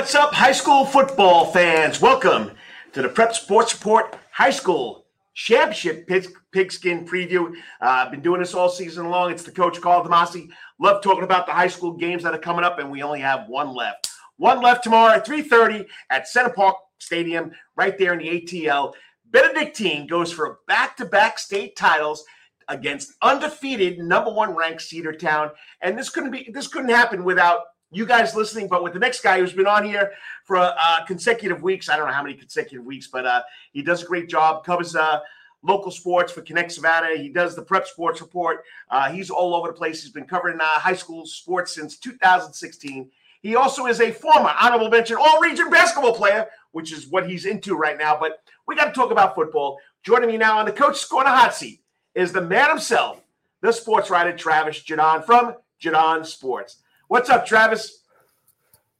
What's up, high school football fans? Welcome to the Prep Sports Report High School Championship Pigskin Preview. Uh, I've been doing this all season long. It's the coach, Karl DeMasi. Love talking about the high school games that are coming up, and we only have one left. One left tomorrow at 3.30 at Center Parc Stadium, right there in the ATL. Benedictine goes for back-to-back state titles against undefeated number one ranked Cedartown. And this couldn't be this couldn't happen without you guys listening, but with the next guy who's been on here for uh, consecutive weeks. I don't know how many consecutive weeks, but uh, he does a great job. Covers uh, local sports for Connect Savannah. He does the Prep Sports Report. Uh, he's all over the place. He's been covering uh, high school sports since 2016. He also is a former honorable mention All Region basketball player, which is what he's into right now. But we got to talk about football. Joining me now on the Coach Corner hot seat is the man himself, the sports writer Travis Jaudon from Jaudon Sports. What's up, Travis?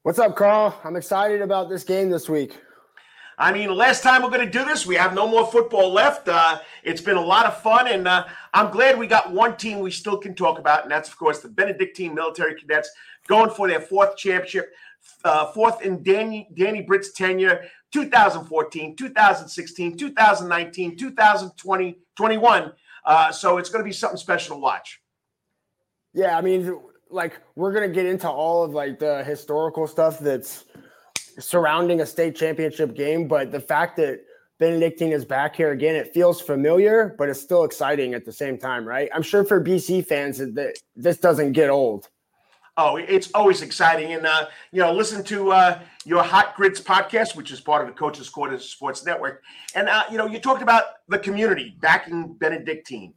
What's up, Karl? I'm excited about this game this week. I mean, last time we're going to do this, we have no more football left. Uh, it's been a lot of fun, and uh, I'm glad we got one team we still can talk about, and that's, of course, the Benedictine Military Cadets going for their fourth championship, uh, fourth in Danny, Danny Britt's tenure, 2014, 2016, 2019, 2020, 21. Uh, so it's going to be something special to watch. Yeah, I mean, like we're gonna get into all of like the historical stuff that's surrounding a state championship game, but the fact that Benedictine is back here again, it feels familiar, but it's still exciting at the same time, right? I'm sure for BC fans that this doesn't get old. Oh, it's always exciting, and uh, you know, listen to uh, your Hot Grits podcast, which is part of the Coaches Corner Sports Network, and uh, you know, you talked about the community backing Benedictine.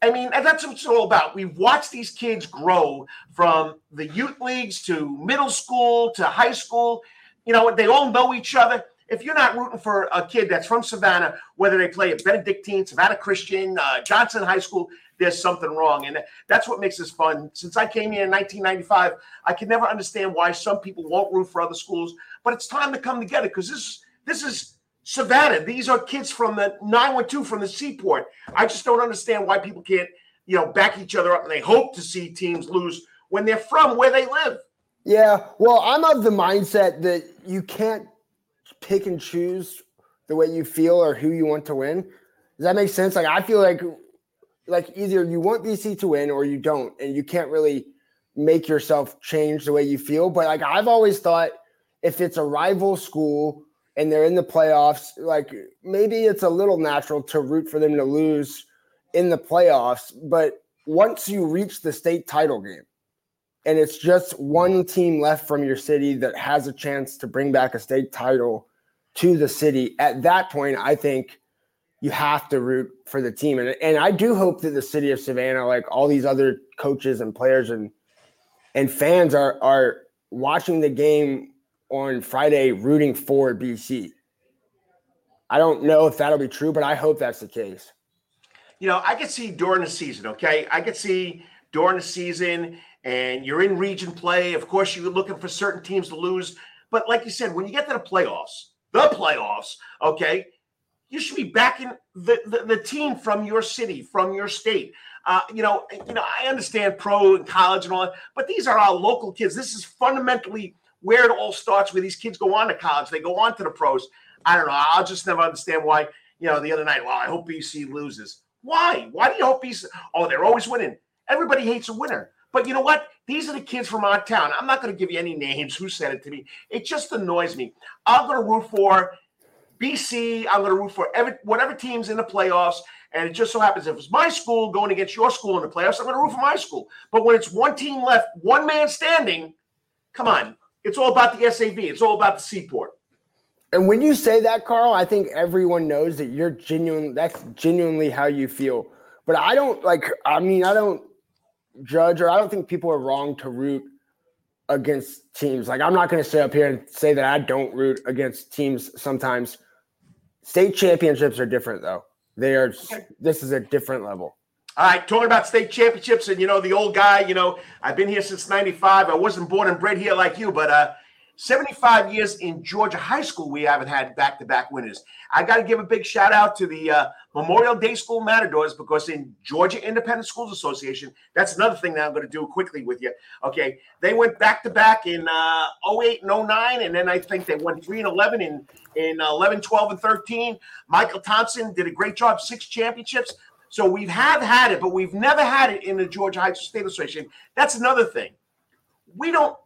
I mean, that's what it's all about. We've watched these kids grow from the youth leagues to middle school to high school. You know, they all know each other. If you're not rooting for a kid that's from Savannah, whether they play at Benedictine, Savannah Christian, uh, Johnson High School, there's something wrong. And that's what makes this fun. Since I came here in 1995, I can never understand why some people won't root for other schools. But it's time to come together because this, this is Savannah. These are kids from the 912 from the seaport. I just don't understand why people can't, you know, back each other up and they hope to see teams lose when they're from where they live. Yeah. Well, I'm of the mindset that you can't pick and choose the way you feel or who you want to win. Does that make sense? Like I feel like like either you want BC to win or you don't, and you can't really make yourself change the way you feel. But like I've always thought if it's a rival school and they're in the playoffs, like maybe it's a little natural to root for them to lose in the playoffs. But once you reach the state title game and it's just one team left from your city that has a chance to bring back a state title to the city, at that point, I think you have to root for the team. And, and I do hope that the city of Savannah, like all these other coaches and players and and fans are are watching the game on Friday rooting for BC. I don't know if that'll be true, but I hope that's the case. You know, I could see during the season, okay? I could see during the season and you're in region play. Of course, you're looking for certain teams to lose. But like you said, when you get to the playoffs, the playoffs, okay, you should be backing the, the, the team from your city, from your state. Uh, you know, you know, I understand pro and college and all that, but these are our local kids. This is fundamentally where it all starts where these kids go on to college, they go on to the pros. I don't know. I'll just never understand why, you know, the other night, well, I hope BC loses. Why? Why do you hope BC? Oh, they're always winning. Everybody hates a winner. But you know what? These are the kids from our town. I'm not going to give you any names who said it to me. It just annoys me. I'm going to root for BC. I'm going to root for every, whatever team's in the playoffs. And it just so happens if it's my school going against your school in the playoffs, I'm going to root for my school. But when it's one team left, one man standing, come on. It's all about the SAV. It's all about the seaport. And when you say that, Karl, I think everyone knows that you're genuine. That's genuinely how you feel. But I don't like. I mean, I don't judge, or I don't think people are wrong to root against teams. Like, I'm not going to sit up here and say that I don't root against teams sometimes. State championships are different, though. They are. This is a different level. All right, talking about state championships, and you know the old guy. You know, I've been here since '95. I wasn't born and bred here like you, but uh, 75 years in Georgia high school, we haven't had back to back winners. I got to give a big shout out to the uh, Memorial Day School Matadors because in Georgia Independent Schools Association, that's another thing that I'm going to do quickly with you. Okay. They went back to back in uh, 08 and 09, and then I think they won 3 and 11 in, in 11, 12, and 13. Michael Thompson did a great job, six championships. So we have had it, but we've never had it in the Georgia High School State Association. That's another thing. We don't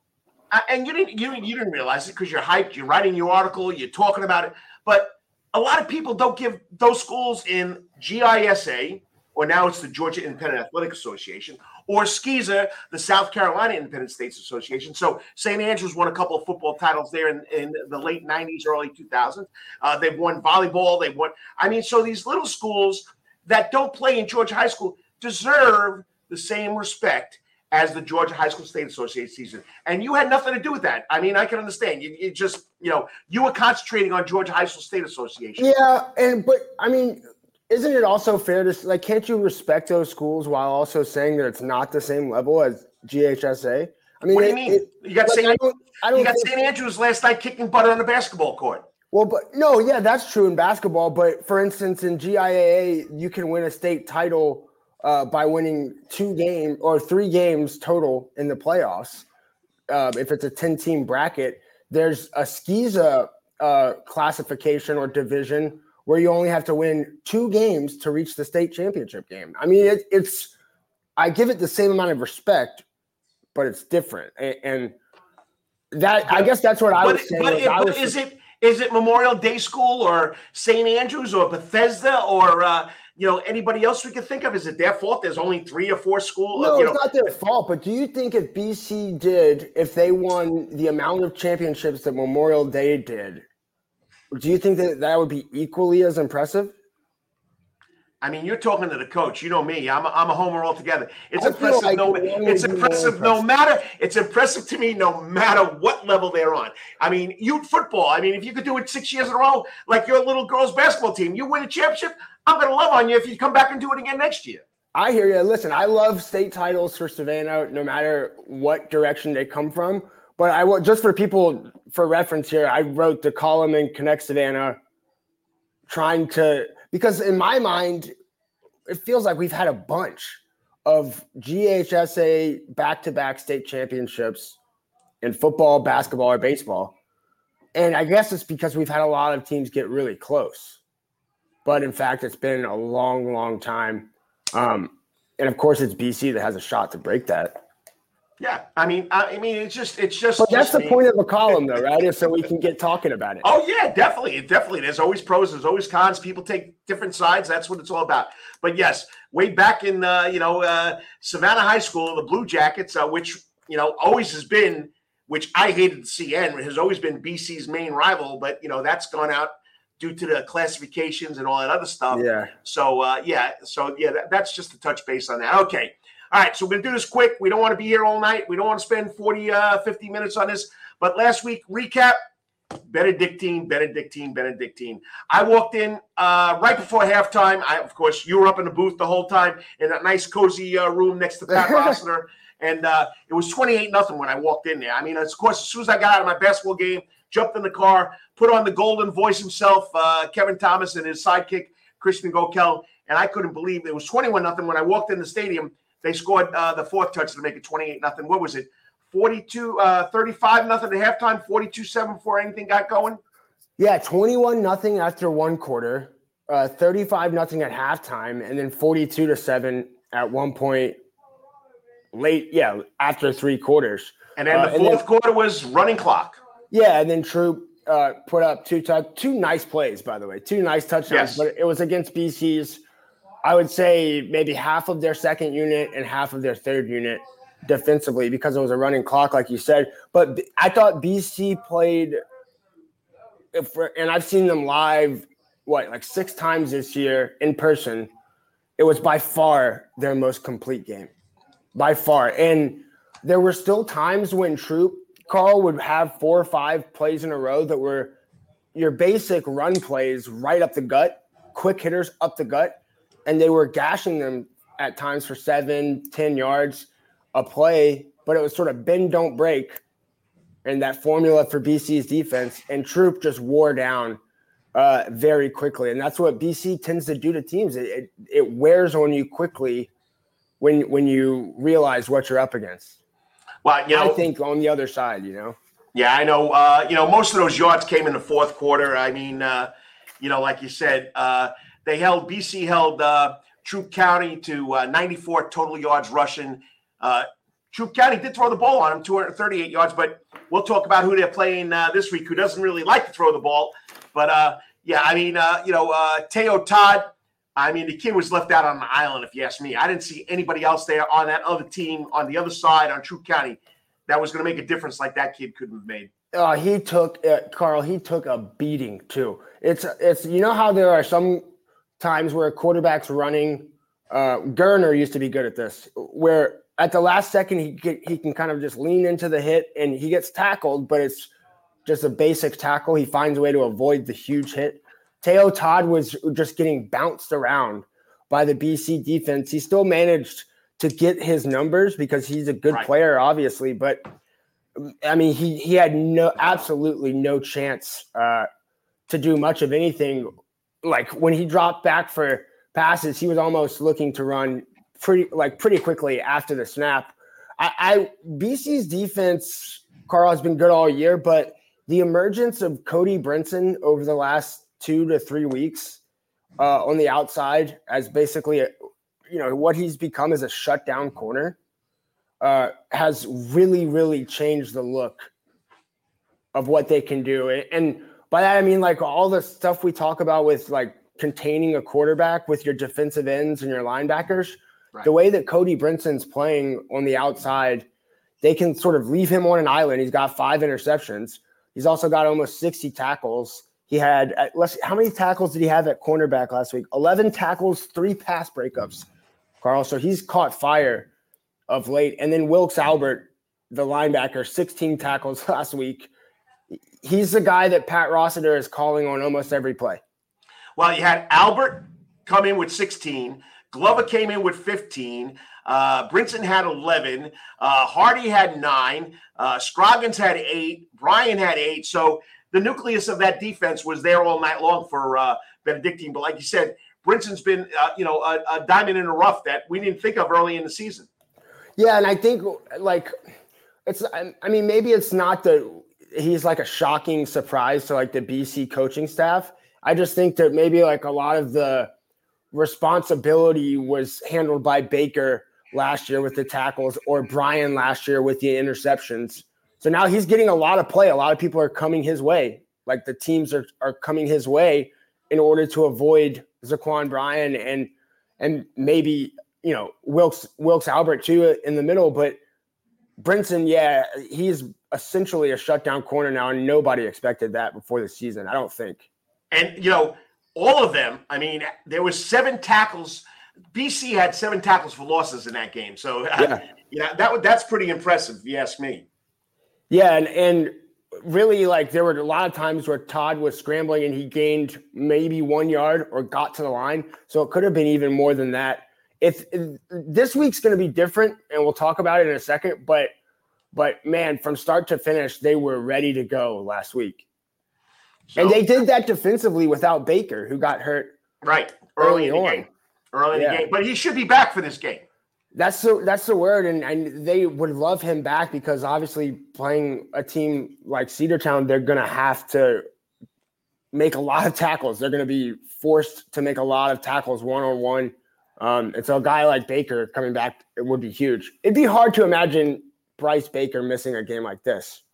and you didn't you, you didn't realize it because you're hyped, you're writing your article, you're talking about it. But a lot of people don't give those schools in GISA, or now it's the Georgia Independent Athletic Association, or SCISA, the South Carolina Independent States Association. So St. Andrews won a couple of football titles there in, in the late 90s, early 2000s. Uh, they've won volleyball. They've won. I mean, so these little schools that don't play in Georgia high school deserve the same respect as the Georgia High School State Association season. And you had nothing to do with that. I mean, I can understand. You, you just, you know, you were concentrating on Georgia High School State Association. Yeah, and but I mean, isn't it also fair to like can't you respect those schools while also saying that it's not the same level as GHSA? I mean, what do you mean? It, you got like, St. I don't, I don't you got St. Andrews last night kicking butt on the basketball court. Well, but no, yeah, that's true in basketball. But for instance, in GIAA, you can win a state title uh, by winning two games or three games total in the playoffs. Uh, if it's a 10 team bracket, there's a SCISA uh, classification or division where you only have to win two games to reach the state championship game. I mean, it, it's, I give it the same amount of respect, but it's different. And, and that, but, I guess that's what I was saying. But, it, but was, is it, is it Memorial Day School or St. Andrews or Bethesda or uh, you know, anybody else we could think of? Is it their fault? There's only three or four schools. No, you know. it's not their fault. But do you think if BC did, if they won the amount of championships that Memorial Day did, do you think that that would be equally as impressive? I mean, you're talking to the coach. You know me. I'm a, I'm a homer altogether. It's I impressive. Like no, it's impressive. No matter. It's impressive to me. No matter what level they're on. I mean, youth football. I mean, if you could do it six years in a row, like your little girls basketball team, you win a championship. I'm going to love on you if you come back and do it again next year. I hear you. Listen, I love state titles for Savannah, no matter what direction they come from. But I will just for people for reference here. I wrote the column in Connect Savannah, trying to because in my mind, it feels like we've had a bunch of GHSA back-to-back state championships in football, basketball, or baseball. And I guess it's because we've had a lot of teams get really close. But in fact, it's been a long, long time. Um, and of course, it's BC that has a shot to break that. Yeah, I mean, I mean, it's just, it's just. But that's just the me. point of a column, though, right? Is so we can get talking about it. Oh yeah, definitely, definitely. There's always pros, there's always cons. People take different sides. That's what it's all about. But yes, way back in, uh, you know, uh, Savannah High School, the Blue Jackets, uh, which you know always has been, which I hated CN has always been BC's main rival. But you know that's gone out due to the classifications and all that other stuff. Yeah. So uh, yeah, so yeah, that, that's just a touch base on that. Okay. All right, so we're going to do this quick. We don't want to be here all night. We don't want to spend 40, uh, 50 minutes on this. But last week, recap Benedictine, Benedictine, Benedictine. I walked in uh, right before halftime. I, of course, you were up in the booth the whole time in that nice, cozy uh, room next to Pat Rossiter. And uh, it was 28 nothing when I walked in there. I mean, of course, as soon as I got out of my basketball game, jumped in the car, put on the golden voice himself, uh, Kevin Thomas, and his sidekick, Christian Gokel. And I couldn't believe it was 21 nothing when I walked in the stadium they scored uh, the fourth touch to make it 28 nothing. What was it? 42, uh, 35 nothing at halftime, 42 7 before anything got going? Yeah, 21 nothing after one quarter, uh, 35 nothing at halftime, and then 42 to 7 at one point late, yeah, after three quarters. And then the uh, fourth then, quarter was running clock. Yeah, and then Troup uh, put up two t- two nice plays, by the way, two nice touchdowns, yes. but it was against BC's I would say maybe half of their second unit and half of their third unit defensively because it was a running clock, like you said. But I thought BC played, and I've seen them live, what like six times this year in person. It was by far their most complete game, by far. And there were still times when Troup Karl would have four or five plays in a row that were your basic run plays right up the gut, quick hitters up the gut and they were gashing them at times for seven, ten yards a play, but it was sort of bend, don't break. and that formula for BC's defense, and Troup just wore down uh, very quickly. And that's what BC tends to do to teams. It, it, it wears on you quickly when when you realize what you're up against. Well, you know, I think on the other side, you know. Yeah, I know. Uh, you know, most of those yards came in the fourth quarter. I mean, uh, you know, like you said, uh, they held BC held uh, Troup County to uh, 94 total yards rushing. Uh, Troup County did throw the ball on him, 238 yards, but we'll talk about who they're playing uh, this week, who doesn't really like to throw the ball. But uh, yeah, I mean, uh, you know, Teo Todd. I mean, the kid was left out on the island, if you ask me. I didn't see anybody else there on that other team on the other side on Troup County that was going to make a difference like that kid couldn't have made. Uh, he took uh, Karl. He took a beating too. It's it's you know how there are some times where a quarterback's running. Uh, Gerner used to be good at this, where at the last second he get, he can kind of just lean into the hit and he gets tackled, but it's just a basic tackle. He finds a way to avoid the huge hit. Teo Todd was just getting bounced around by the BC defense. He still managed to get his numbers because he's a good right. player, obviously, but I mean, he he had no absolutely no chance uh, to do much of anything. Like when he dropped back for passes, he was almost looking to run pretty like pretty quickly after the snap. I, I BC's defense, Karl, has been good all year, but the emergence of Cody Brinson over the last two to three weeks uh, on the outside as basically a, you know what he's become as a shutdown corner uh, has really, really changed the look of what they can do. And by that, I mean like all the stuff we talk about with like containing a quarterback with your defensive ends and your linebackers. Right. The way that Cody Brinson's playing on the outside, they can sort of leave him on an island. He's got five interceptions. He's also got almost 60 tackles. He had uh, let's how many tackles did he have at cornerback last week? 11 tackles, three pass breakups. Karl, so he's caught fire of late. And then Wilkes Albert, the linebacker, 16 tackles last week. He's the guy that Pat Rossiter is calling on almost every play. Well, you had Albert come in with 16. Glover came in with 15. Uh, Brinson had 11. Uh, Hardy had nine. Uh, Scroggins had eight. Bryan had eight. So the nucleus of that defense was there all night long for uh, Benedictine. But like you said, Brinson's been, uh, you know, a, a, diamond in the rough that we didn't think of early in the season. Yeah, and I think like it's I mean maybe it's not the he's like a shocking surprise to like the BC coaching staff. I just think that maybe like a lot of the responsibility was handled by Baker last year with the tackles or Bryan last year with the interceptions. So now he's getting a lot of play. A lot of people are coming his way. Like the teams are are coming his way in order to avoid Zaquan Bryan and and maybe you know Wilkes Wilkes Albert too in the middle, but Brinson, yeah, he's essentially a shutdown corner now, and nobody expected that before the season. I don't think. And you know, all of them. I mean, there was seven tackles. BC had seven tackles for losses in that game, so yeah, yeah that that's pretty impressive, if you ask me. Yeah, and and really, like there were a lot of times where Todd was scrambling and he gained maybe one yard or got to the line, so it could have been even more than that if, if this week's going to be different, and we'll talk about it in a second, but but man, from start to finish, they were ready to go last week. So, and they did that defensively without Baker, who got hurt right early, early on. Game. Early yeah. in the game, but he should be back for this game. That's the that's the word, and, and they would love him back because obviously playing a team like Cedartown, they're gonna have to make a lot of tackles. They're gonna be forced to make a lot of tackles one on one um, and so a guy like Baker coming back, it would be huge. It'd be hard to imagine Bryce Baker missing a game like this.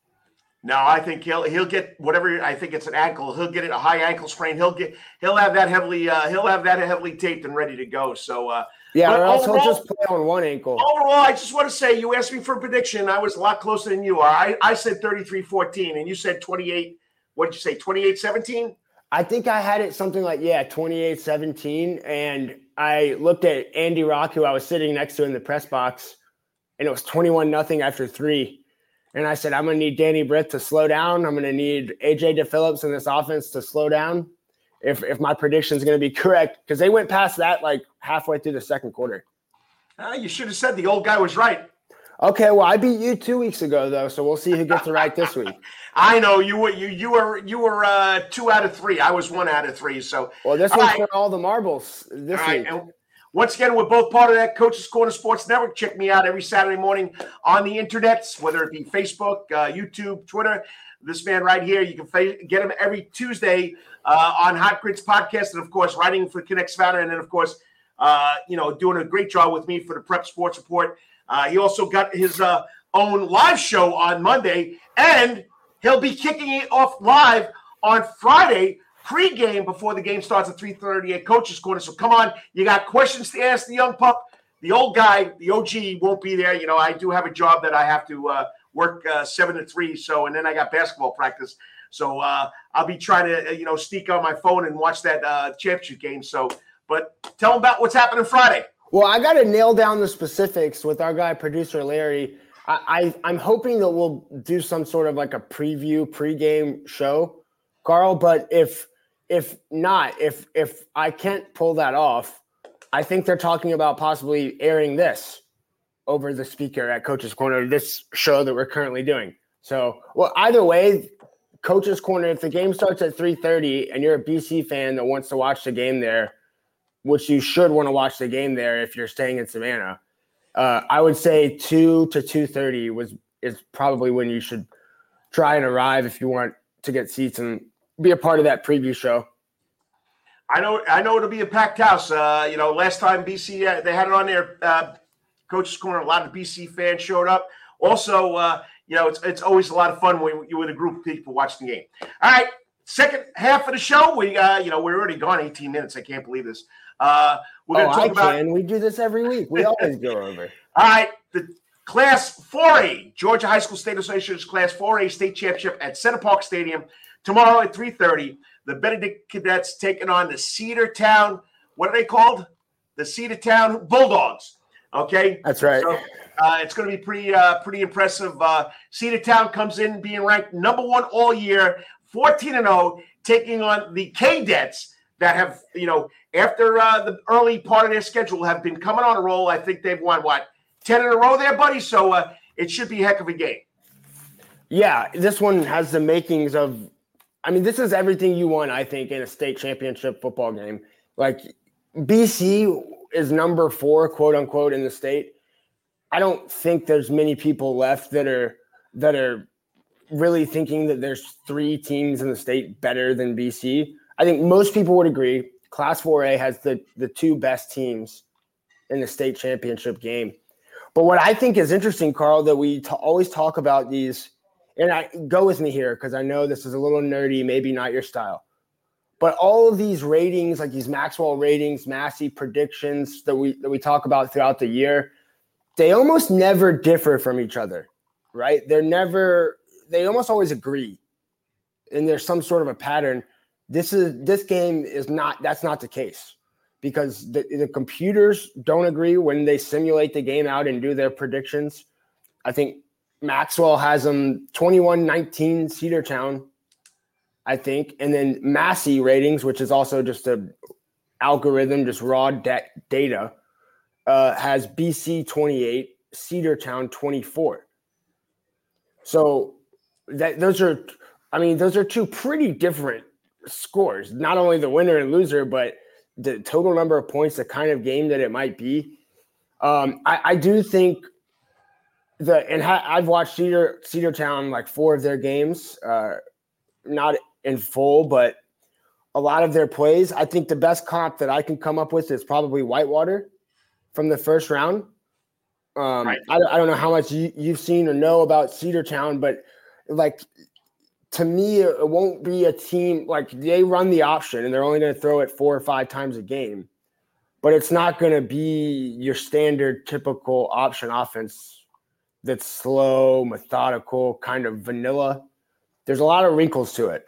No, I think he'll he'll get whatever. I think it's an ankle. He'll get it a high ankle sprain. He'll get he'll have that heavily uh, he'll have that heavily taped and ready to go. So uh, yeah, or else overall, he'll just play on one ankle. Overall, I just want to say you asked me for a prediction. I was a lot closer than you are. I, I said 33-14 and you said 28. What did you say? 28-17? I think I had it something like yeah, 28-17 and I looked at Andy Rock, who I was sitting next to in the press box, and it was 21 nothing after three. And I said, I'm going to need Danny Britt to slow down. I'm going to need AJ DePhillips in this offense to slow down if, if my prediction is going to be correct. Because they went past that like halfway through the second quarter. Uh, you should have said the old guy was right. Okay, well, I beat you two weeks ago though, so we'll see who gets it right this week. I know you were you you were you were uh, two out of three. I was one out of three. So well, this one's right. for all the marbles this week. And once again, we're both part of that Coaches Corner Sports Network. Check me out every Saturday morning on the internet, whether it be Facebook, uh, YouTube, Twitter. This man right here, you can fa- get him every Tuesday uh, on Hot Grits Podcast, and of course, writing for Connects Savannah, and then of course, uh, you know, doing a great job with me for the Prep Sports Report. Uh, he also got his uh, own live show on Monday, and he'll be kicking it off live on Friday pregame before the game starts at 3:30 at Coach's Corner. So come on, you got questions to ask the young pup. The old guy, the OG, won't be there. You know, I do have a job that I have to uh, work uh, seven to three. So, and then I got basketball practice. So uh, I'll be trying to, you know, sneak on my phone and watch that uh, championship game. So, but tell them about what's happening Friday. Well, I got to nail down the specifics with our guy, producer Larry. I, I, am hoping that we'll do some sort of like a preview pregame show, Karl. But if if not, if if I can't pull that off, I think they're talking about possibly airing this over the speaker at Coach's Corner, this show that we're currently doing. So, well, either way, Coach's Corner. If the game starts at 3:30 and you're a BC fan that wants to watch the game there, which you should want to watch the game there if you're staying in Savannah. Uh, I would say two to two thirty was is probably when you should try and arrive if you want to get seats and be a part of that preview show. I know, I know it'll be a packed house. Uh, you know, last time BC uh, they had it on their uh, coach's corner. A lot of BC fans showed up. Also, uh, you know, it's it's always a lot of fun when you're with a group of people watching the game. All right, second half of the show, we uh, you know we're already gone 18 minutes. I can't believe this. Uh, we're going to oh, talk I about. Can. We do this every week. We always go over. All right, the Class 4A Georgia High School State Association's Class 4A State Championship at Center Parc Stadium tomorrow at 3:30. The Benedict Cadets taking on the Cedartown. What are they called? The Cedartown Bulldogs. Okay, that's right. So, uh, it's going to be pretty uh, pretty impressive. Uh, Cedartown comes in being ranked number one all year, 14 and 0, taking on the Cadets that have, you know, after uh, the early part of their schedule have been coming on a roll. I think they've won what 10 in a row there, buddy. So uh, it should be a heck of a game. Yeah, this one has the makings of. I mean, this is everything you want, I think, in a state championship football game. Like BC is number four, quote unquote, in the state. I don't think there's many people left that are that are really thinking that there's three teams in the state better than BC. I think most people would agree. Class 4A has the the two best teams in the state championship game. But what I think is interesting, Karl, that we t- always talk about these, and I go with me here because I know this is a little nerdy, maybe not your style. But all of these ratings, like these Maxwell ratings, Massey predictions that we that we talk about throughout the year, they almost never differ from each other, right? They're never they almost always agree. And there's some sort of a pattern. This is this game is not that's not the case because the, the computers don't agree when they simulate the game out and do their predictions. I think Maxwell has them 21 19 Cedartown, I think. And then Massey ratings, which is also just a algorithm, just raw da- data, uh, has BC 28, Cedartown 24. So that those are, I mean, those are two pretty different scores. Not only the winner and loser, but the total number of points, the kind of game that it might be. Um, I, I do think the and ha- I've watched Cedar Cedartown like four of their games, uh, not in full, but a lot of their plays. I think the best comp that I can come up with is probably Whitewater from the first round. Um, right. I, I don't know how much you, you've seen or know about Cedartown, but like to me, it won't be a team like they run the option and they're only going to throw it four or five times a game, but it's not going to be your standard typical option offense that's slow, methodical, kind of vanilla. There's a lot of wrinkles to it.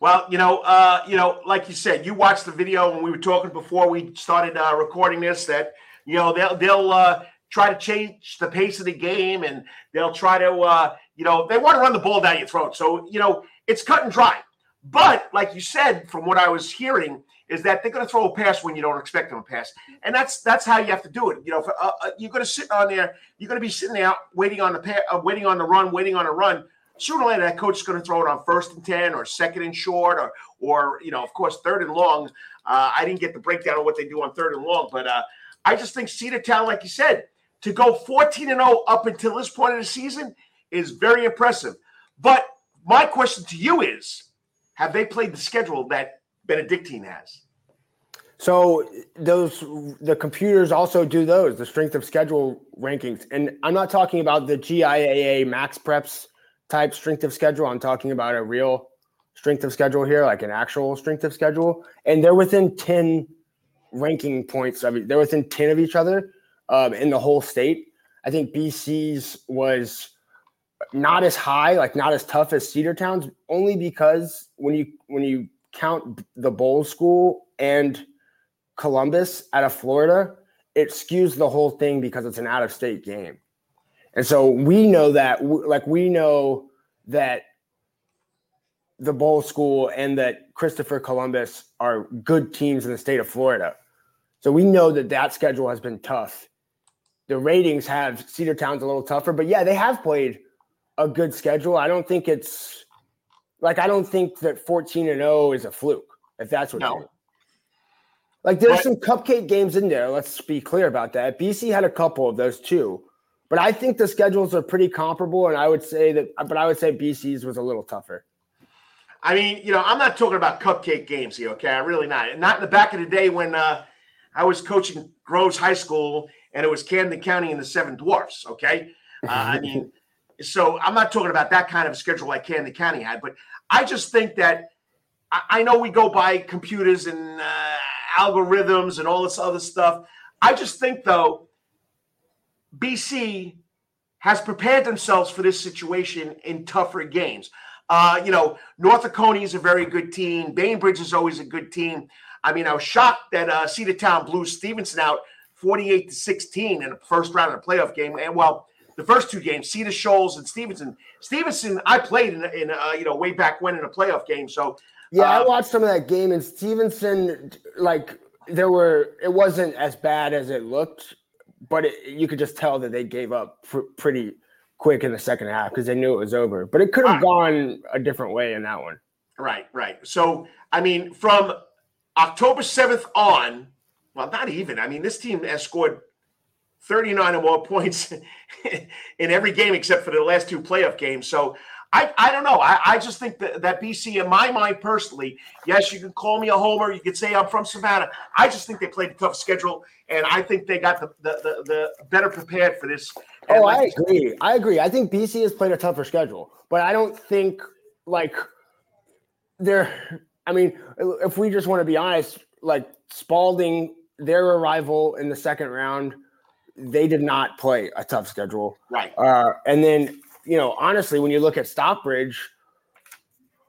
Well, you know, uh, you know, like you said, you watched the video when we were talking before we started uh, recording this. That you know they'll they'll uh, try to change the pace of the game and they'll try to uh, you know, they want to run the ball down your throat. So, you know, it's cut and dry. But like you said, from what I was hearing, is that they're going to throw a pass when you don't expect them to pass, and that's that's how you have to do it. You know, for, uh, uh you're going to sit on there, you're going to be sitting there waiting on the pa- uh, waiting on the run, waiting on a run. Sooner or later, that coach is going to throw it on first and ten, or second and short, or or you know, of course, third and long. Uh, I didn't get the breakdown of what they do on third and long, but uh, I just think Cedartown, like you said, to go 14 and 0 up until this point of the season is very impressive. But my question to you is have they played the schedule that Benedictine has? So those the computers also do those the strength of schedule rankings, and I'm not talking about the GIAA Max Preps type strength of schedule. I'm talking about a real strength of schedule here, like an actual strength of schedule, and they're within ten ranking points of it. They're within ten of each other um, in the whole state. I think BC's was not as high, like not as tough as Cedartown's, only because when you when you count the Bolles School and Columbus out of Florida, it skews the whole thing because it's an out of state game. And so we know that, like, we know that the Bolles School and that Christopher Columbus are good teams in the state of Florida. So we know that that schedule has been tough. The ratings have Cedartown's a little tougher, but yeah, they have played a good schedule. I don't think it's like I don't think that 14 and 0 is a fluke, if that's what no. Like there's some cupcake games in there. Let's be clear about that. BC had a couple of those too. But I think the schedules are pretty comparable, and I would say that but I would say BC's was a little tougher. I mean, you know, I'm not talking about cupcake games here, okay? I'm really not. Not in the back of the day when uh, I was coaching Groves High School and it was Camden County and the Seven Dwarfs, okay? Uh, I mean, so I'm not talking about that kind of schedule like Camden County had, but I just think that I, I know we go by computers and uh, algorithms and all this other stuff. I just think though, BC has prepared themselves for this situation in tougher games. Uh, you know, North Oconee is a very good team. Bainbridge is always a good team. I mean, I was shocked that uh, Cedartown blew Stevenson out 48 to 16 in the first round of the playoff game. And well, the first two games, Cedar Shoals and Stevenson. Stevenson, I played in, in uh, you know way back when in a playoff game. So yeah, uh, I watched some of that game, and Stevenson, like there were, it wasn't as bad as it looked, but it, you could just tell that they gave up pr- pretty quick in the second half because they knew it was over. But it could have gone a different way in that one. Right, right. So I mean, from October seventh on, well, not even. I mean, this team has scored 39 or more points in every game except for the last two playoff games. So I, I don't know. I, I just think that, that BC, in my mind personally, yes, you can call me a homer. You could say I'm from Savannah. I just think they played a tough schedule, and I think they got the, the, the, the better prepared for this. Oh, I agree. I agree. I think BC has played a tougher schedule, but I don't think like they're. I mean, if we just want to be honest, like Spalding, their arrival in the second round – they did not play a tough schedule. Right. Uh, and then, you know, honestly, when you look at Stockbridge,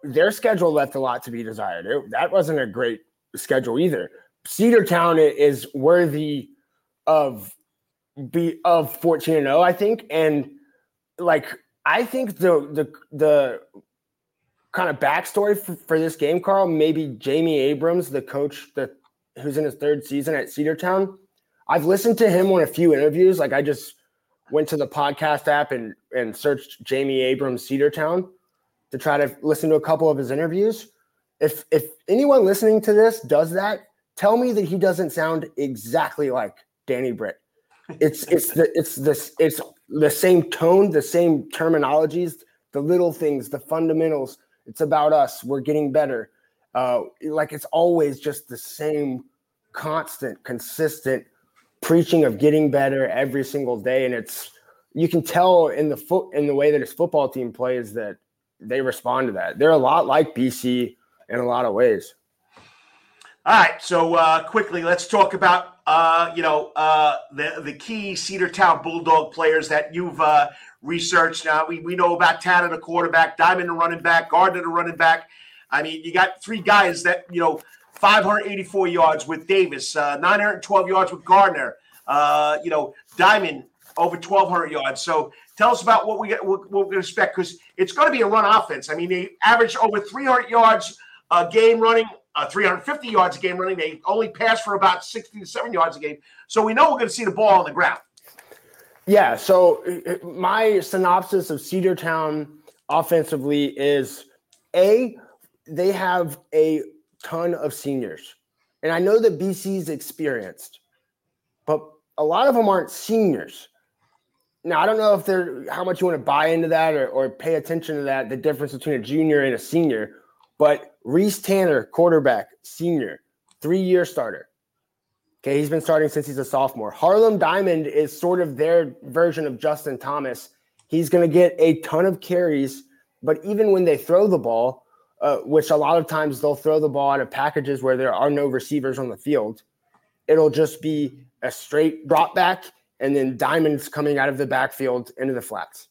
their schedule left a lot to be desired. It, that wasn't a great schedule either. Cedartown is worthy of be of 14 and 0, I think. And like I think the the the kind of backstory for, for this game, Karl, maybe Jamie Abrams, the coach that who's in his third season at Cedartown I've listened to him on a few interviews. Like I just went to the podcast app and and searched Jamie Abrams Cedartown to try to listen to a couple of his interviews. If if anyone listening to this does that, tell me that he doesn't sound exactly like Danny Britt. It's it's the it's this it's the same tone, the same terminologies, the little things, the fundamentals. It's about us. We're getting better. Uh, like it's always just the same constant, consistent preaching of getting better every single day, and it's you can tell in the foot in the way that his football team plays that they respond to that. They're a lot like BC in a lot of ways. All right, so uh, quickly, let's talk about uh, you know uh, the the key Cedartown Bulldog players that you've uh, researched. Now we, we know about Tanner, the quarterback, Diamond, the running back, Gardner, the running back. I mean, you got three guys that you know 584 yards with Davis, uh, 912 yards with Gardner. Uh, you know, Diamond over 1,200 yards. So tell us about what we what, what we expect because it's going to be a run offense. I mean, they average over 300 yards a game running uh, 350 yards a game running. They only pass for about 60 to 70 yards a game. So we know we're going to see the ball on the ground. Yeah. So uh, my synopsis of Cedartown offensively is a they have a ton of seniors, and I know that BC's experienced, but a lot of them aren't seniors. Now I don't know if they're how much you want to buy into that or, or pay attention to that, the difference between a junior and a senior. But Reese Tanner, quarterback, senior, three-year starter. Okay, he's been starting since he's a sophomore. Harlem Diamond is sort of their version of Justin Thomas. He's going to get a ton of carries, but even when they throw the ball, uh, which a lot of times they'll throw the ball out of packages where there are no receivers on the field, it'll just be a straight drop back and then diamonds coming out of the backfield into the flats.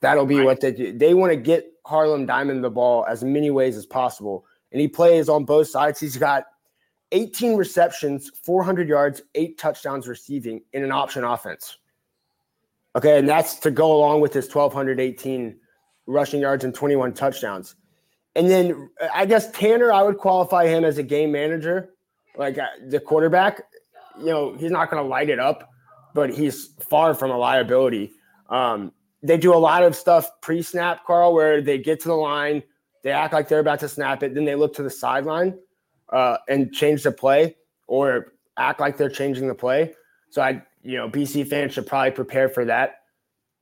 That'll be right. what they do. They want to get Harlem Diamond the ball as many ways as possible. And he plays on both sides. He's got 18 receptions, 400 yards, eight touchdowns receiving in an option offense. Okay. And that's to go along with his 1,218 rushing yards and 21 touchdowns. And then I guess Tanner, I would qualify him as a game manager, like uh, the quarterback. You know, he's not going to light it up, but he's far from a liability. Um, they do a lot of stuff pre-snap, Karl, where they get to the line, they act like they're about to snap it, then they look to the sideline uh, and change the play, or act like they're changing the play. So I, you know, BC fans should probably prepare for that,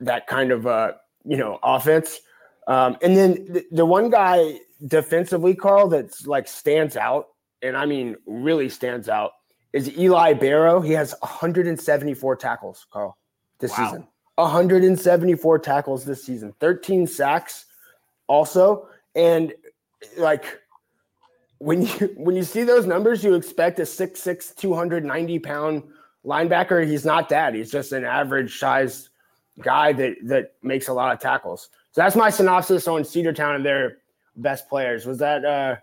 that kind of uh, you know, offense. Um, and then the, the one guy defensively, Karl, that's like stands out, and I mean really stands out, is Eli Barrow. He has 174 tackles, Karl, this wow. season. 174 tackles this season, 13 sacks also. And like when you when you see those numbers, you expect a 6'6, 290 pound linebacker. He's not that. He's just an average size guy that that makes a lot of tackles. So that's my synopsis on Cedartown and their best players. Was that uh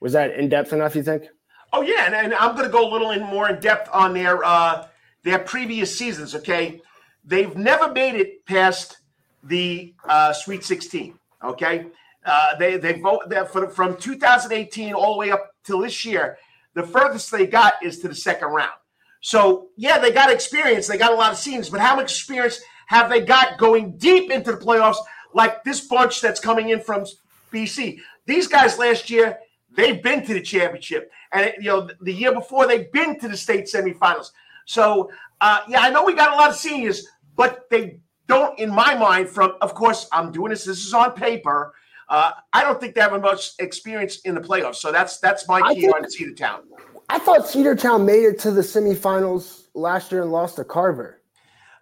was that in depth enough, you think? Oh yeah, and, and I'm gonna go a little in more in depth on their uh their previous seasons, okay? They've never made it past the uh, Sweet 16. Okay, uh, they they vote that for, from 2018 all the way up till this year. The furthest they got is to the second round. So yeah, they got experience. They got a lot of scenes, but how much experience have they got going deep into the playoffs? Like this bunch that's coming in from BC. These guys last year they've been to the championship, and you know the year before they've been to the state semifinals. So uh, yeah, I know we got a lot of seniors, but they don't, in my mind, from of course, I'm doing this, this is on paper. Uh, I don't think they have much experience in the playoffs. So that's that's my key on Cedartown. I thought Cedartown made it to the semifinals last year and lost to Carver.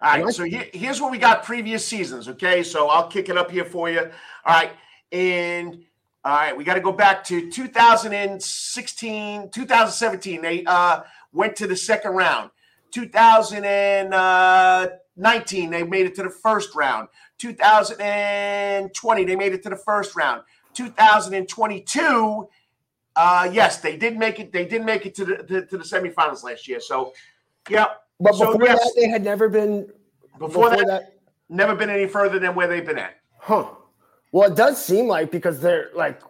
All right, so here, here's what we got previous seasons. Okay, so I'll kick it up here for you. All right, and all right, we got to go back to 2016, 2017. They uh, went to the second round. 2019, they made it to the first round. 2020, they made it to the first round. 2022, uh, yes, they did make it. They did make it to the to, to the semifinals last year. So, yeah. But before so, yes, that, they had never been. Before, before that, that, never been any further than where they've been at. Huh. Well, it does seem like because they're like,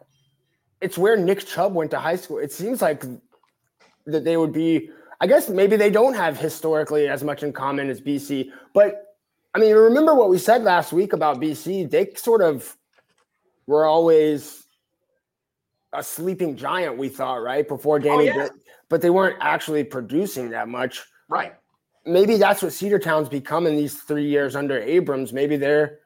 it's where Nick Chubb went to high school. It seems like that they would be I guess maybe they don't have historically as much in common as BC. But I mean, remember what we said last week about BC? They sort of were always a sleeping giant, we thought, right? Before oh, Danny, oh, yeah. but they weren't actually producing that much. Right. Maybe that's what Cedartown's become in these three years under Abrams. Maybe they're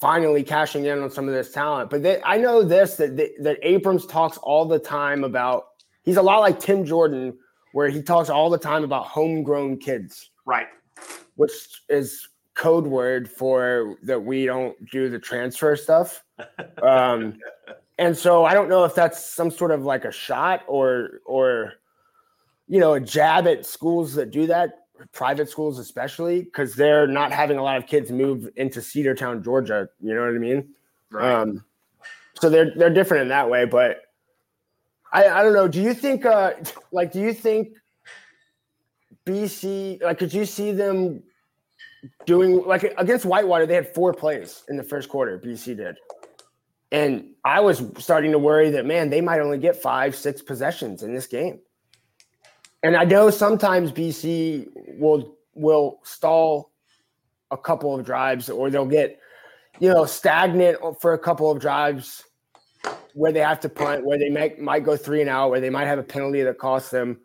finally cashing in on some of this talent. But they, I know this that that Abrams talks all the time about. He's a lot like Tim Jordan, where he talks all the time about homegrown kids. Right. Which is code word for that we don't do the transfer stuff. Um, and so I don't know if that's some sort of like a shot or or you know a jab at schools that do that, private schools especially, because they're not having a lot of kids move into Cedartown, Georgia. You know what I mean? Right. Um, so they're they're different in that way, but I, I don't know. Do you think uh like do you think BC like could you see them doing like against Whitewater? They had four plays in the first quarter. BC did. And I was starting to worry that, man, they might only get five, six possessions in this game. And I know sometimes BC will will stall a couple of drives or they'll get, you know, stagnant for a couple of drives where they have to punt, where they might might go three and out, where they might have a penalty that costs them.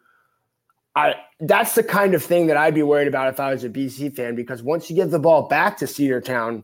I that's the kind of thing that I'd be worried about if I was a BC fan because once you give the ball back to Cedartown,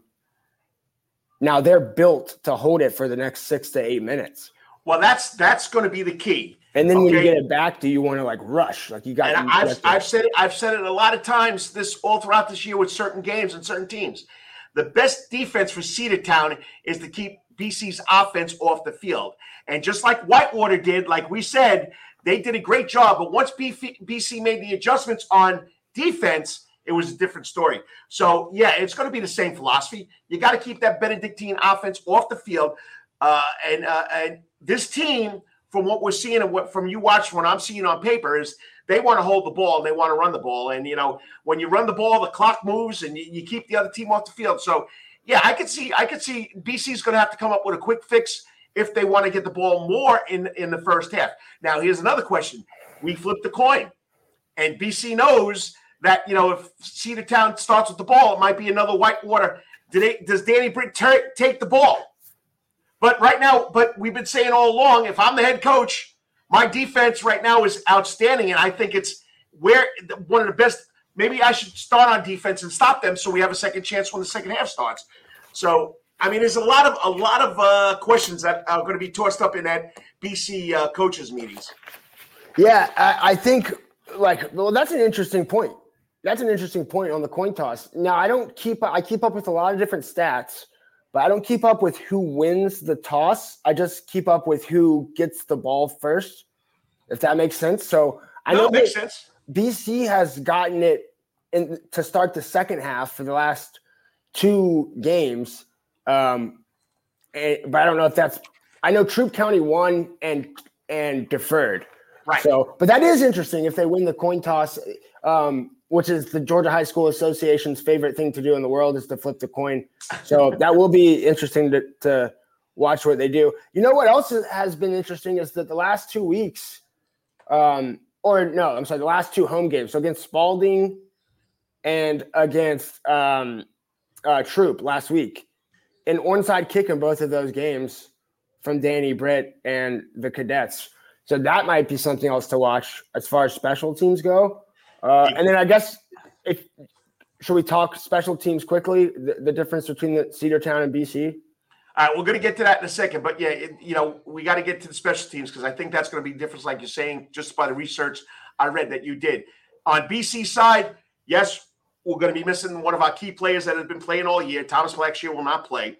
now they're built to hold it for the next six to eight minutes. Well, that's that's going to be the key. And then okay. when you get it back, do you want to like rush? Like you got. And I've, I've said it. I've said it a lot of times. This all throughout this year with certain games and certain teams. The best defense for Cedartown is to keep BC's offense off the field. And just like Whitewater did, like we said, they did a great job. But once BC made the adjustments on defense, it was a different story. So yeah, it's going to be the same philosophy. You got to keep that Benedictine offense off the field, uh, and uh, and this team, from what we're seeing and what from you watch, what I'm seeing on paper is they want to hold the ball and they want to run the ball. And you know, when you run the ball, the clock moves and you, you keep the other team off the field. So yeah, I could see I could see BC's going to have to come up with a quick fix if they want to get the ball more in in the first half. Now here's another question: We flip the coin, and BC knows that you know if Cedartown starts with the ball, it might be another Whitewater. Do they, does Danny Britt ter- take the ball? But right now, but we've been saying all along, if I'm the head coach, my defense right now is outstanding, and I think it's where one of the best. Maybe I should start on defense and stop them, so we have a second chance when the second half starts. So, I mean, there's a lot of a lot of uh, questions that are going to be tossed up in that BC uh, coaches meetings. Yeah, I, I think like well, that's an interesting point that's an interesting point on the coin toss. Now, I don't keep I keep up with a lot of different stats, but I don't keep up with who wins the toss. I just keep up with who gets the ball first, if that makes sense. So I no, know makes sense. BC has gotten it in to start the second half for the last two games. Um, and, but I don't know if that's I know Troup County won and and deferred. Right. So, but that is interesting if they win the coin toss. Um, which is the Georgia High School Association's favorite thing to do in the world is to flip the coin. So that will be interesting to, to watch what they do. You know what else has been interesting is that the last two weeks, um, or no, I'm sorry, the last two home games, so against Spalding and against um, uh, Troup last week, an onside kick in both of those games from Danny Britt and the Cadets. So that might be something else to watch as far as special teams go. Uh, and then I guess if should we talk special teams quickly? The, the difference between the Cedartown and BC. All right, we're going to get to that in a second, but yeah, it, you know, we got to get to the special teams because I think that's going to be difference, like you're saying, just by the research I read that you did. On BC side, yes, we're going to be missing one of our key players that has been playing all year. Thomas Blackshear will not play.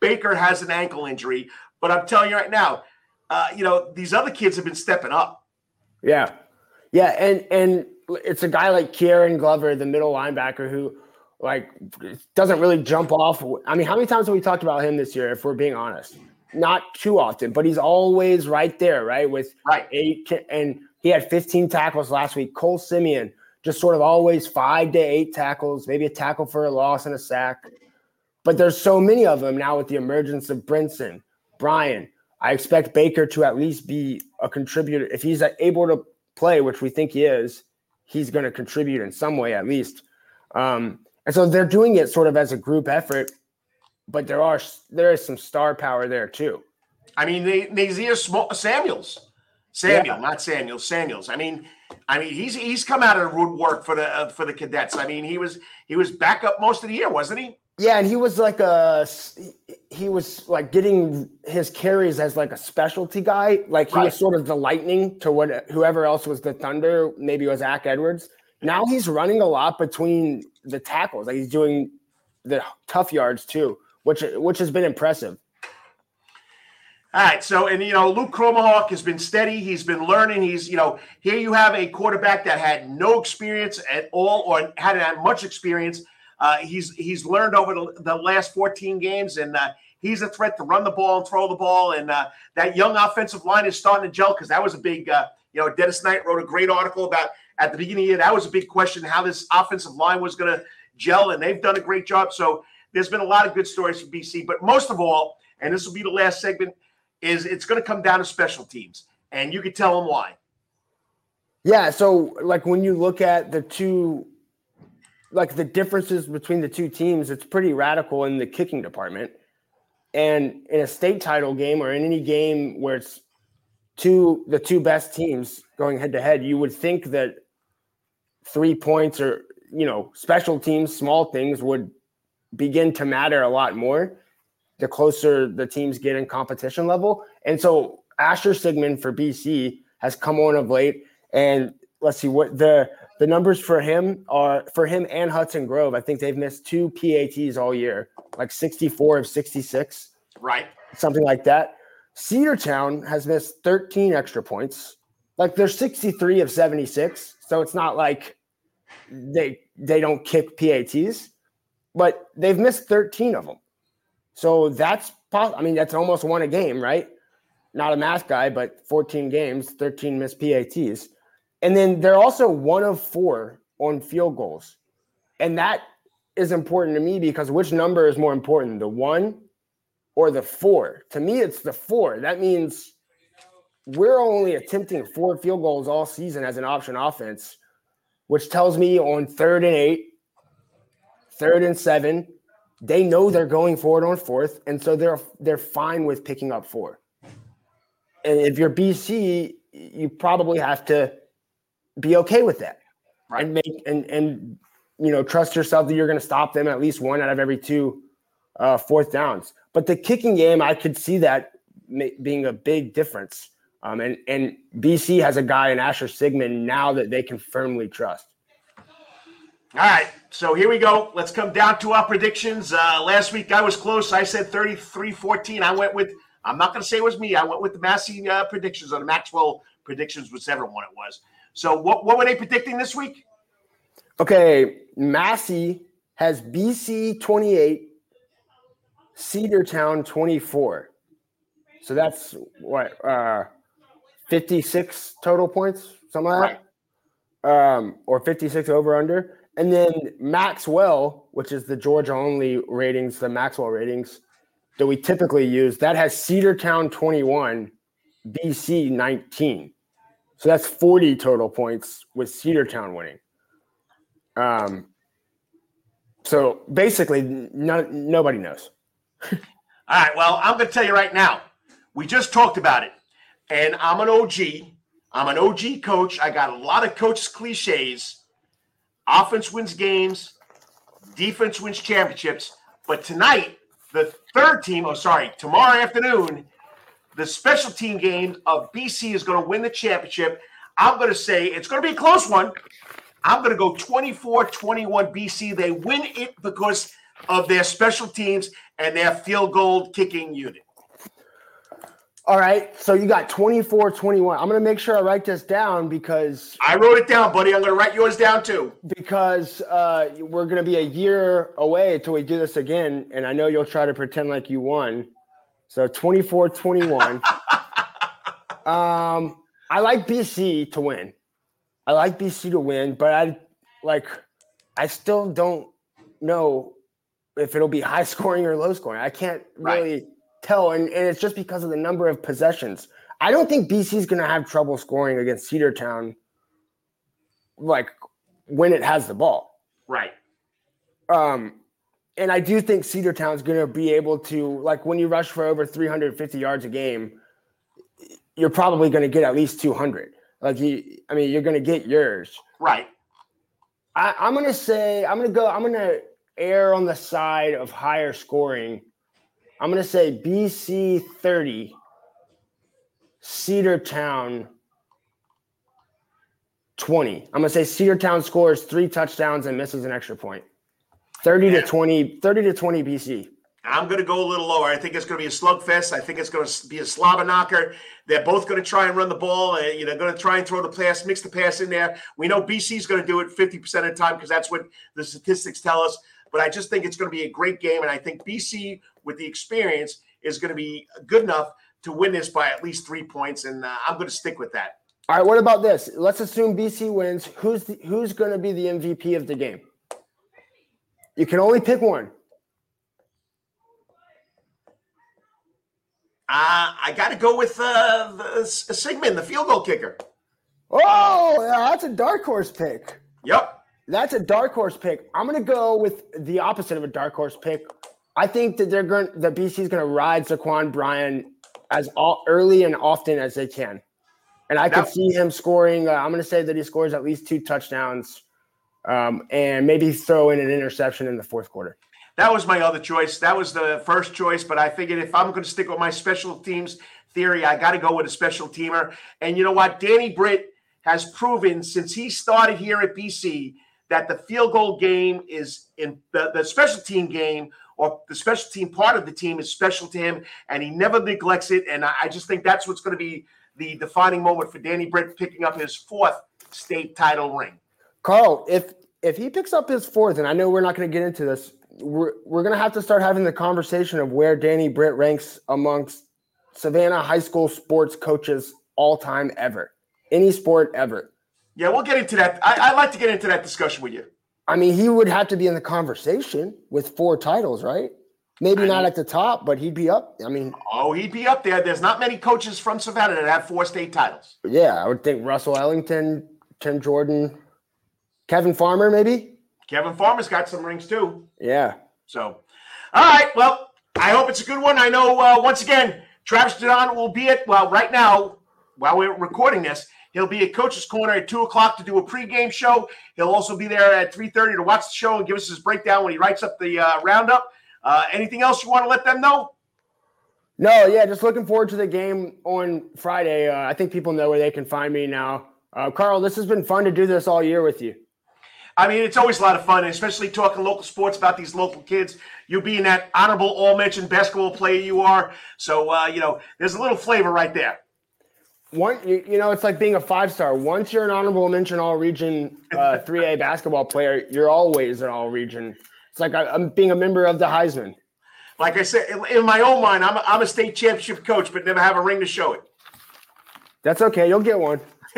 Baker has an ankle injury, but I'm telling you right now, uh, you know, these other kids have been stepping up. Yeah, yeah, and and it's a guy like Kieran Glover, the middle linebacker, who like doesn't really jump off. I mean, how many times have we talked about him this year? If we're being honest, not too often, but he's always right there, right? With right eight, and he had 15 tackles last week. Cole Simeon just sort of always five to eight tackles, maybe a tackle for a loss and a sack. But there's so many of them now with the emergence of Brinson, Bryan. I expect Baker to at least be a contributor if he's able to play, which we think he is, he's going to contribute in some way at least. Um, and so they're doing it sort of as a group effort, but there are there is some star power there too. I mean, they Nazir Small, Samuels, Samuel, yeah. not Samuel, Samuels. I mean, I mean, he's he's come out of the woodwork for the uh, for the cadets. I mean, he was he was back up most of the year, wasn't he? Yeah, and he was like a he was like getting his carries as like a specialty guy. Like he right. was sort of the lightning to what whoever else was the thunder. Maybe it was Zach Edwards. Now he's running a lot between the tackles. Like he's doing the tough yards too, which which has been impressive. All right, so and you know Luke Kromenhoek has been steady. He's been learning. He's you know here you have a quarterback that had no experience at all or hadn't had much experience uh, he's he's learned over the, the last 14 games, and uh, he's a threat to run the ball and throw the ball. And uh, that young offensive line is starting to gel because that was a big, uh, you know, Dennis Knight wrote a great article about at the beginning of the year. That was a big question how this offensive line was going to gel, and they've done a great job. So there's been a lot of good stories from BC, but most of all, and this will be the last segment, is it's going to come down to special teams, and you can tell them why. Yeah, so like when you look at the two, like the differences between the two teams, it's pretty radical in the kicking department. And in a state title game or in any game where it's two the two best teams going head to head, you would think that three points or you know special teams, small things would begin to matter a lot more the closer the teams get in competition level. And so Asher Sigmund for BC has come on of late. And let's see what the the numbers for him are for him and Hudson Grove. I think they've missed two PATs all year, like 64 of 66. Right. Something like that. Cedartown has missed 13 extra points. Like they're 63 of 76. So it's not like they they don't kick PATs, but they've missed 13 of them. So that's possible. I mean, that's almost one a game, right? Not a math guy, but 14 games, 13 missed PATs. And then they're also one of four on field goals. And that is important to me because which number is more important, the one or the four? To me, it's the four. That means we're only attempting four field goals all season as an option offense, which tells me on third and eight, third and seven, they know they're going forward on fourth, and so they're they're fine with picking up four. And if you're BC, you probably have to be okay with that, right? And make and and you know trust yourself that you're going to stop them at least one out of every two uh, fourth downs. But the kicking game, I could see that being a big difference. Um, and and BC has a guy in Asher Sigmund now that they can firmly trust. All right, so here we go. Let's come down to our predictions. Uh, last week I was close. I said 33-14. I went with, I'm not going to say it was me. I went with the Massey uh, predictions or the Maxwell predictions, whichever one it was. So what, what were they predicting this week? Okay, Massey has BC 28, Cedartown 24. So that's what, uh, 56 total points, something like that? Um, or 56 over under. And then Maxwell, which is the Georgia only ratings, the Maxwell ratings that we typically use, that has Cedartown 21, BC 19. So that's 40 total points with Cedartown winning. Um, so basically, no, nobody knows. All right. Well, I'm going to tell you right now. We just talked about it, and I'm an OG. I'm an OG coach. I got a lot of coaches' cliches Offense wins games, defense wins championships. But tonight, the third team, oh, sorry, tomorrow afternoon, the special team game of BC is going to win the championship. I'm going to say it's going to be a close one. I'm going to go 24 21 BC. They win it because of their special teams and their field goal kicking unit. All right. So you got 24 21. I'm going to make sure I write this down because I wrote it down, buddy. I'm going to write yours down too. Because uh, we're going to be a year away until we do this again. And I know you'll try to pretend like you won. So 24 21. um, I like BC to win. I like BC to win, but I like, I still don't know if it'll be high scoring or low scoring. I can't really. Right tell, and, and it's just because of the number of possessions. I don't think BC is going to have trouble scoring against Cedartown, like when it has the ball. Right. Um, and I do think Cedartown is going to be able to, like, when you rush for over 350 yards a game, you're probably going to get at least 200. Like, you, I mean, you're going to get yours. Right. I, I'm going to say, I'm going to go, I'm going to err on the side of higher scoring I'm going to say BC 30, Cedartown 20. I'm going to say Cedartown scores three touchdowns and misses an extra point. 30 to 20, 30 to 20 BC. I'm going to go a little lower. I think it's going to be a slugfest. I think it's going to be a slobber knocker. They're both going to try and run the ball. Uh, you know, going to try and throw the pass, mix the pass in there. We know BC is going to do it 50% of the time because that's what the statistics tell us. But I just think it's going to be a great game. And I think BC, with the experience, is going to be good enough to win this by at least three points. And uh, I'm going to stick with that. All right. What about this? Let's assume BC wins. Who's the, who's going to be the MVP of the game? You can only pick one. Uh, I got to go with uh, the, Sigmund, the field goal kicker. Oh, that's a dark horse pick. Yep. That's a dark horse pick. I'm going to go with the opposite of a dark horse pick. I think that they're going that BC is going to ride Saquon Bryan as all, early and often as they can. And I could see him scoring. Uh, I'm going to say that he scores at least two touchdowns um, and maybe throw in an interception in the fourth quarter. That was my other choice. That was the first choice, but I figured if I'm going to stick with my special teams theory, I got to go with a special teamer. And you know what? Danny Britt has proven since he started here at BC that the field goal game is in the, the special team game or the special team part of the team is special to him, and he never neglects it. And I, I just think that's what's going to be the defining moment for Danny Britt picking up his fourth state title ring. Karl, if if he picks up his fourth, and I know we're not going to get into this, we're, we're going to have to start having the conversation of where Danny Britt ranks amongst Savannah high school sports coaches all time ever, any sport ever. Yeah, we'll get into that. I, would like to get into that discussion with you. I mean, he would have to be in the conversation with four titles, right? Maybe I not mean, at the top, but he'd be up. I mean, oh, he'd be up there. There's not many coaches from Savannah that have four state titles. Yeah, I would think Russell Ellington, Tim Jordan, Kevin Farmer, maybe. Kevin Farmer's got some rings too. Yeah. So, all right. Well, I hope it's a good one. I know uh, once again, Travis Jaudon will be at well right now while we're recording this. He'll be at Coach's Corner at two o'clock to do a pregame show. He'll also be there at three thirty to watch the show and give us his breakdown when he writes up the uh, roundup. Uh, anything else you want to let them know? No, yeah, just looking forward to the game on Friday. Uh, I think people know where they can find me now. Uh, Karl, this has been fun to do this all year with you. I mean, it's always a lot of fun, especially talking local sports about these local kids. You being that honorable all mentioned basketball player you are. So, uh, you know, there's a little flavor right there. One, you, you know, it's like being a five star. Once you're an honorable mention all region uh, 3A basketball player, you're always an all region. It's like I, am being a member of the Heisman. Like I said, in, in my own mind, I'm a, I'm a state championship coach, but never have a ring to show it. That's okay. You'll get one.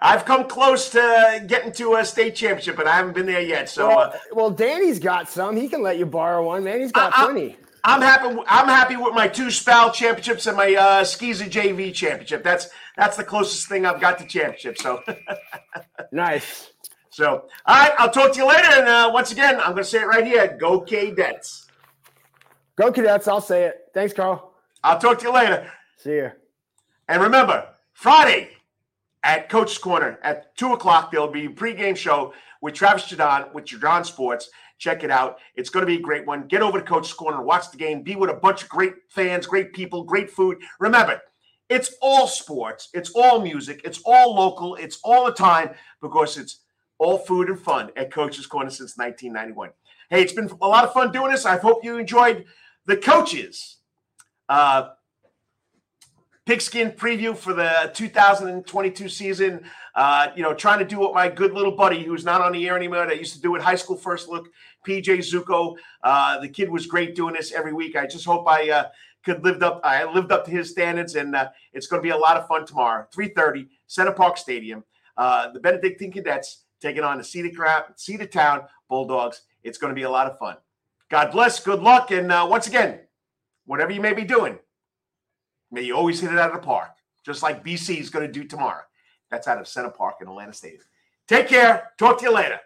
I've come close to getting to a state championship, but I haven't been there yet. So, well, uh, well Danny's got some. He can let you borrow one. Man, he's got I, plenty. I'm happy. I'm happy with my two SPAL championships and my uh, Skeezer JV championship. That's that's the closest thing I've got to championship. So nice. So, all right, I'll talk to you later. And uh, once again, I'm going to say it right here: Go Cadets. Go Cadets. I'll say it. Thanks, Karl. I'll talk to you later. See you. And remember, Friday at Coach's Corner at two o'clock, there'll be a pregame show with Travis Jaudon with Jaudon Sports. Check it out. It's going to be a great one. Get over to Coach's Corner, watch the game, be with a bunch of great fans, great people, great food. Remember, it's all sports, it's all music, it's all local, it's all the time because it's all food and fun at Coach's Corner since 1991. Hey, it's been a lot of fun doing this. I hope you enjoyed the coaches. Uh, pigskin preview for the 2022 season. Uh, you know, trying to do what my good little buddy, who's not on the air anymore, that used to do it high school first look, PJ Zuko. Uh, the kid was great doing this every week. I just hope I uh, could lived up. I lived up to his standards, and uh, it's going to be a lot of fun tomorrow. 3:30, Center Parc Stadium. Uh, the Benedictine Cadets taking on the Cedar Crab, Cedartown Bulldogs. It's going to be a lot of fun. God bless. Good luck, and uh, once again, whatever you may be doing May you always hit it out of the park, just like BC is going to do tomorrow. That's out of Center Parc in Atlanta Stadium. Take care. Talk to you later.